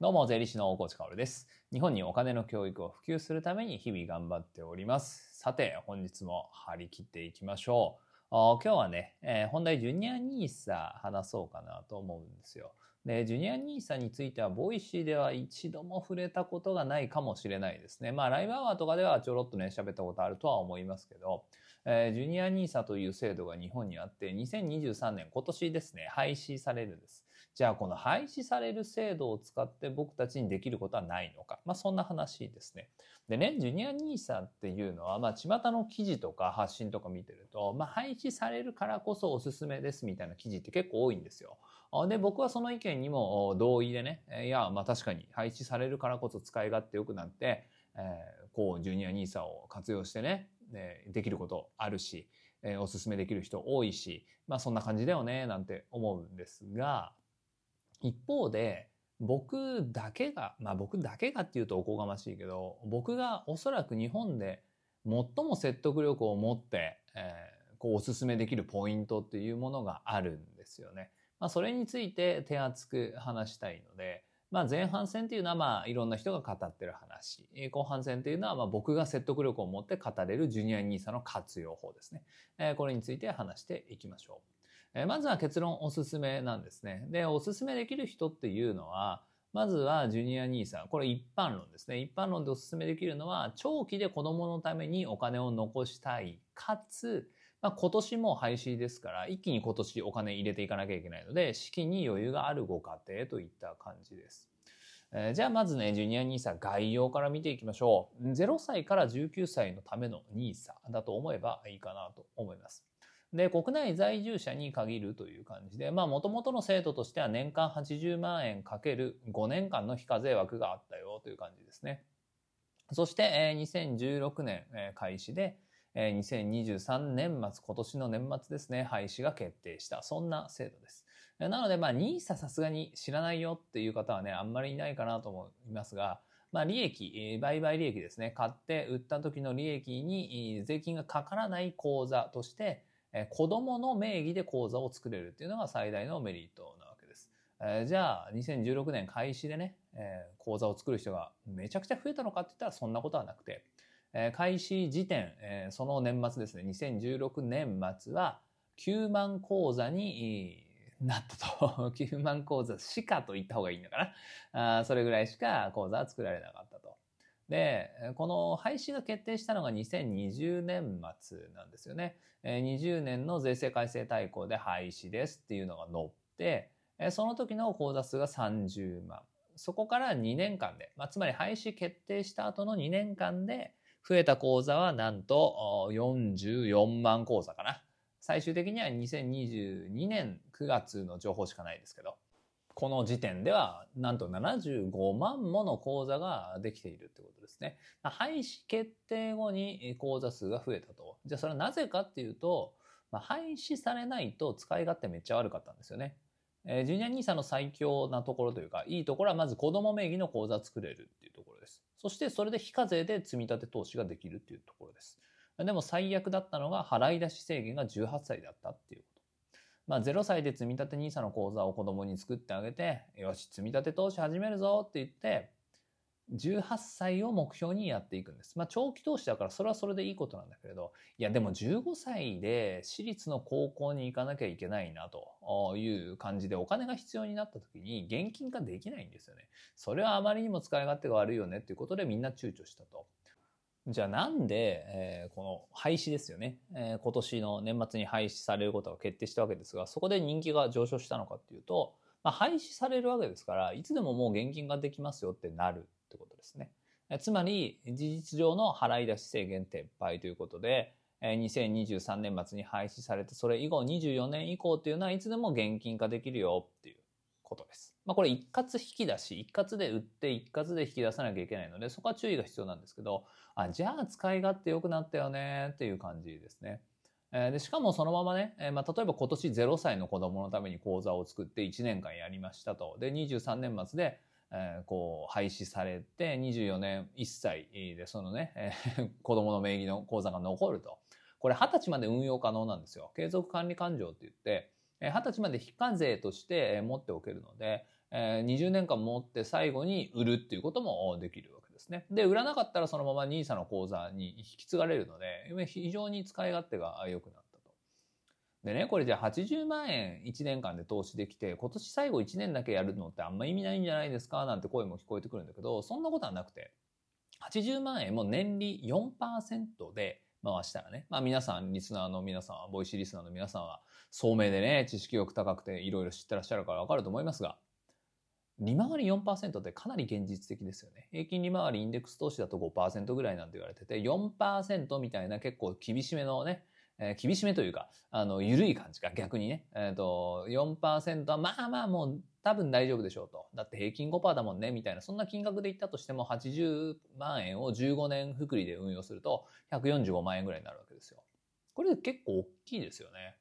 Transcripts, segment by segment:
どうも、税理士の大河内薫です。日本にお金の教育を普及するために日々頑張っております。さて、本日も張り切っていきましょう。今日はね、えー本題ジュニア NISA 話そうかなと思うんですよ。で、ジュニア NISA については、 Voicy では一度も触れたことがないかもしれないですね。まあ、ライブアワーとかではちょろっとね、喋ったことあるとは思いますけど、えージュニア NISA という制度が日本にあって、2023年、今年ですね、廃止されるんです。じゃあこの廃止される制度を使って僕たちにできることはないのか。まあそんな話ですね。でね、ジュニア NISA っていうのは、まあ巷の記事とか発信とか見てると、まあ廃止されるからこそおすすめですみたいな記事って結構多いんですよ。で、僕はその意見にも同意でね、いや、まあ確かに廃止されるからこそ使い勝手よくなって、えーこう、ジュニア NISA を活用してね、できることあるし、えーおすすめできる人多いし、まあそんな感じだよね、なんて思うんですが、一方で僕だけがまあ僕だけがっていうとおこがましいけど僕がおそらく日本で最も説得力を持って、えーこうおすすめできるポイントっていうものがあるんですよね。まあ、それについて手厚く話したいので、まあ、前半戦っていうのはまあいろんな人が語ってる話えー後半戦っていうのはまあ僕が説得力を持って語れるジュニア NISA の活用法ですね。えーこれについて話していきましょう。えまずは結論おすすめなんですね。で、おすすめできる人っていうのは、まずはジュニア NISA。これ一般論ですね。一般論でおすすめできるのは、長期で子供のためにお金を残したい。かつ、まあ、今年も廃止ですから、一気に今年お金入れていかなきゃいけないので、資金に余裕があるご家庭といった感じです。えーじゃあまずね、ジュニア NISA 概要から見ていきましょう。0歳から19歳のための NISA だと思えばいいかなと思います。で、国内在住者に限るという感じで、まあ、元々の制度としては年間80万円かける5年間の非課税枠があったよという感じですね。そして、えー2016年、えー開始で、えー2023年末、今年の年末ですね、廃止が決定した。そんな制度です。なので、まあ、NISA さすがに知らないよっていう方はね、あんまりいないかなと思いますが、まあ、利益、えー売買利益ですね。買って売った時の利益に税金がかからない口座として、えー子供の名義で口座を作れるっていうのが最大のメリットなわけです。えじゃあ、2016年開始でね、え口座を作る人がめちゃくちゃ増えたのかって言ったらそんなことはなくて、え開始時点、えその年末ですね、2016年末は9万口座になったと。9万口座しかと言った方がいいのかな。あそれぐらいしか口座は作られなかった。で、この廃止が決定したのが2020年末なんですよね。20年の税制改正大綱で廃止ですっていうのが載って、その時の口座数が30万。そこから2年間で、まあ、つまり廃止決定した後の2年間で増えた口座はなんと44万口座かな。最終的には2022年9月の情報しかないですけど、この時点ではなんと75万もの口座ができているってことですね。廃止決定後に口座数が増えたと。じゃあそれはなぜかっていうと、まあ、廃止されないと使い勝手めっちゃ悪かったんですよね。えージュニア NISA の最強なところというか、いいところはまず子供名義の口座作れるっていうところです。そしてそれで非課税で積み立て投資ができるっていうところです。でも最悪だったのが払い出し制限が18歳だったっていうこ。まあ0歳で積み立て NISA の口座を子供に作ってあげて、よし、積み立て投資始めるぞって言って、18歳を目標にやっていくんです。まあ長期投資だからそれはそれでいいことなんだけれど、いやでも15歳で私立の高校に行かなきゃいけないなという感じでお金が必要になった時に現金化できないんですよね。それはあまりにも使い勝手が悪いよねっていうことでみんな躊躇したと。じゃあなんで、えーこの廃止ですよね、えー今年の年末に廃止されることが決定したわけですが、そこで人気が上昇したのかっていうと、まあ、廃止されるわけですから、いつでももう現金ができますよってなるってことですね。えつまり、事実上の払い出し制限撤廃ということで、えー2023年末に廃止されて、それ以後24年以降っていうのはいつでも現金化できるよっていうことです。まあこれ一括引き出し、一括で売って一括で引き出さなきゃいけないので、そこは注意が必要なんですけど、あ、じゃあ使い勝手良くなったよねっていう感じですね。えーでしかもそのままね、えーまあ、例えば今年0歳の子供のために講座を作って1年間やりましたと。で、23年末で、えーこう、廃止されて、24年1歳でそのね、えー 子供の名義の口座が残ると。これ20歳まで運用可能なんですよ。継続管理勘定って言って、20歳まで非課税として持っておけるので、20年間持って最後に売るっていうこともできるわけですね。で、売らなかったらそのまま NISA の口座に引き継がれるので、非常に使い勝手が良くなったと。でね、これじゃあ80万円1年間で投資できて、今年最後1年だけやるのってあんま意味ないんじゃないですかなんて声も聞こえてくるんだけど、そんなことはなくて、80万円も年利4%で回したらね、まあ皆さん、リスナーの皆さんは、 Voicy リスナーの皆さんは、聡明でね、知識欲高くていろいろ知ってらっしゃるからわかると思いますが、利回り4%ってかなり現実的ですよね。平均利回りインデックス投資だと5%ぐらいなんて言われてて、4%みたいな結構厳しめのね、えー、厳しめというか、あの、緩い感じか、逆にね。えっ、ー、と、4%はまあまあもう多分大丈夫でしょうと。だって平均5%だもんね、みたいな、そんな金額で言ったとしても、80万円を15年複利で運用すると、145万円ぐらいになるわけですよ。これ結構大きいですよね。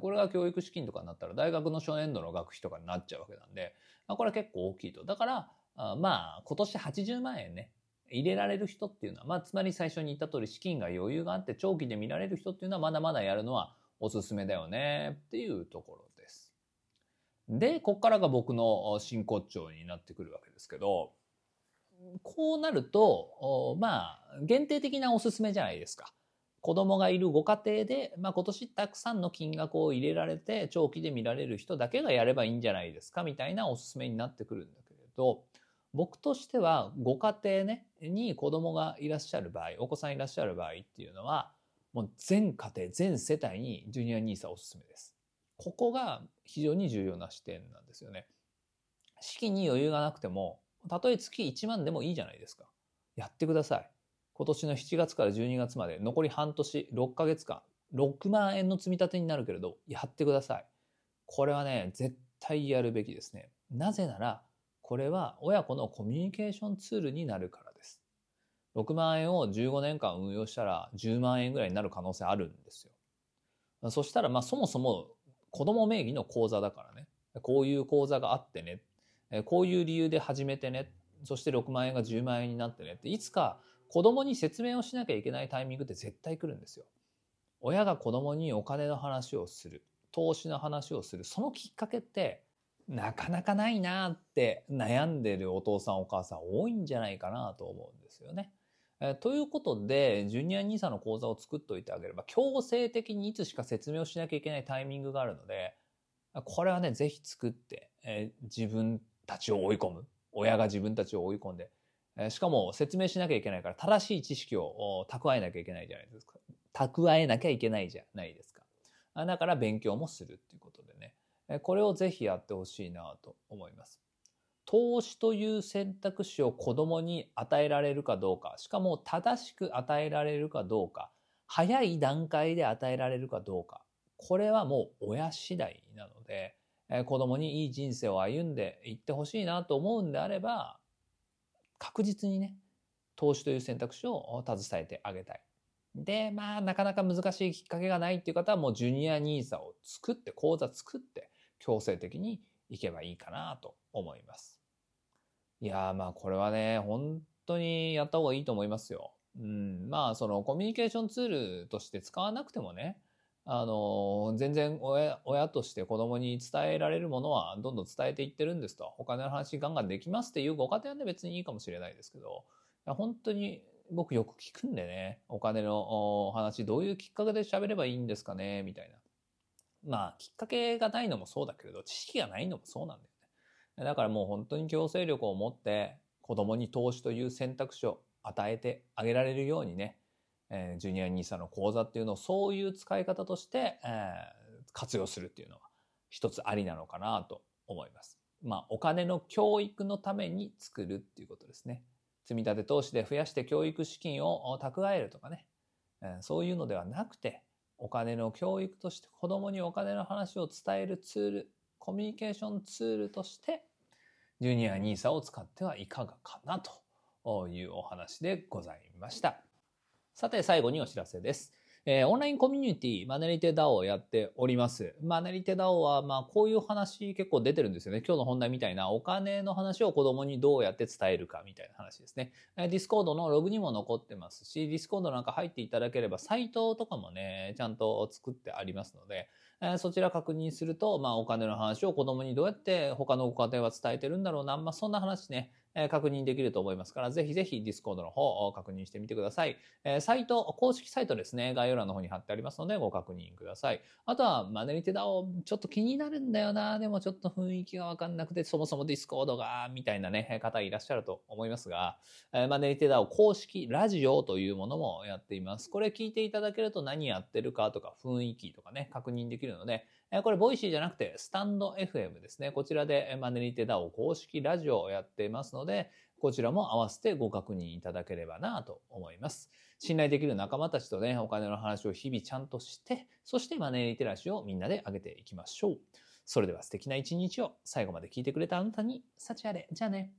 これが教育資金とかになったら大学の初年度の学費とかになっちゃうわけなんで、これは結構大きいと。だから、まあ、今年80万円ね、入れられる人っていうのは、まあ、つまり最初に言った通り資金が余裕があって長期で見られる人っていうのはまだまだやるのはおすすめだよねっていうところです。で、こっからが僕の真骨頂になってくるわけですけど、こうなると、まあ、限定的なおすすめじゃないですか。子供がいるご家庭で、まあ、今年たくさんの金額を入れられて長期で見られる人だけがやればいいんじゃないですかみたいなおすすめになってくるんだけれど僕としてはご家庭ねに子供がいらっしゃる場合お子さんいらっしゃる場合っていうのはもう全家庭全世帯にジュニア NISA おすすめです。ここが非常に重要な視点なんですよね。資金に余裕がなくてもたとえ月1万でもいいじゃないですか。やってください。今年の7月から12月まで残り半年、6ヶ月間、6万円の積み立てになるけれど、やってください。これはね、絶対やるべきですね。なぜなら、これは親子のコミュニケーションツールになるからです。6万円を15年間運用したら10万円ぐらいになる可能性あるんですよ。そしたら、まあそもそも子供名義の口座だからね。こういう口座があってね。こういう理由で始めてね。そして6万円が10万円になってねって、いつか子供に説明をしなきゃいけないタイミングって絶対来るんですよ。親が子供にお金の話をする。投資の話をする。そのきっかけって、なかなかないなって悩んでるお父さんお母さん多いんじゃないかなと思うんですよね。えということで、ジュニア NISA の講座を作っておいてあげれば、強制的にいつしか説明をしなきゃいけないタイミングがあるので、これはね、ぜひ作って、え自分たちを追い込む。親が自分たちを追い込んでえ、しかも説明しなきゃいけないから正しい知識を蓄えなきゃいけないじゃないですか。蓄えなきゃいけないじゃないですか。だから勉強もするっていうことでね。これをぜひやってほしいなと思います。投資という選択肢を子供に与えられるかどうか、しかも正しく与えられるかどうか、早い段階で与えられるかどうか、これはもう親次第なので、子供にいい人生を歩んでいってほしいなと思うんであれば、確実にね、投資という選択肢を携えてあげたい。で、まあ、なかなか難しいきっかけがないっていう方は、もうジュニア NISA を作って、講座作って、強制的にいけばいいかなと思います。いやまあ、これはね、本当にやった方がいいと思いますよ。うん、まあ、そのコミュニケーションツールとして使わなくてもね、あの、全然親親として子供に伝えられるものはどんどん伝えていってるんですと。お金の話ガンガンできますっていうご家庭はね別にいいかもしれないですけど、いや本当に僕よく聞くんでね、お金の話どういうきっかけで喋ればいいんですかねみたいな。まあ、きっかけがないのもそうだけれど、知識がないのもそうなんだよね。だからもう本当に強制力を持って子供に投資という選択肢を与えてあげられるようにね、えー、ジュニア NISA の講座っていうのをそういう使い方として、えー、活用するっていうのは一つありなのかなと思います。まあ、お金の教育のために作るっていうことですね。積立投資で増やして教育資金を蓄えるとかね、えー、そういうのではなくて、お金の教育として子供にお金の話を伝えるツール、コミュニケーションツールとして、ジュニア NISA を使ってはいかがかなというお話でございました。さて、最後にお知らせです。えー、オンラインコミュニティ、マネリテ DAO をやっております。マネリテ DAO は、まあ、こういう話結構出てるんですよね。今日の本題みたいな、お金の話を子供にどうやって伝えるかみたいな話ですね。えー、 Discord のログにも残ってますし、 Discord なんか入っていただければ、サイトとかもね、ちゃんと作ってありますので、えーそちら確認すると、まあ、お金の話を子供にどうやって他のご家庭は伝えてるんだろうな、まあ、そんな話ね、え確認できると思いますから、ぜひぜひ Discord の方を確認してみてください。えサイト、公式サイトですね、概要欄の方に貼ってありますのでご確認ください。あとは、マネリテダオ、ちょっと気になるんだよな、でもちょっと雰囲気がわかんなくて、そもそも Discord が、みたいなね、方いらっしゃると思いますが、えマネリテダオ公式ラジオというものもやっています。これ聞いていただけると何やってるかとか雰囲気とかね、確認できるので、これ、 Voicy じゃなくて、 stand.fm ですね。こちらで、マネリテ DAO 公式ラジオをやっていますので、こちらも合わせてご確認いただければなと思います。信頼できる仲間たちとね、お金の話を日々ちゃんとして、そしてマネーリテラシーをみんなで上げていきましょう。それでは素敵な一日を最後まで聞いてくれたあなたに、幸あれ。じゃあね。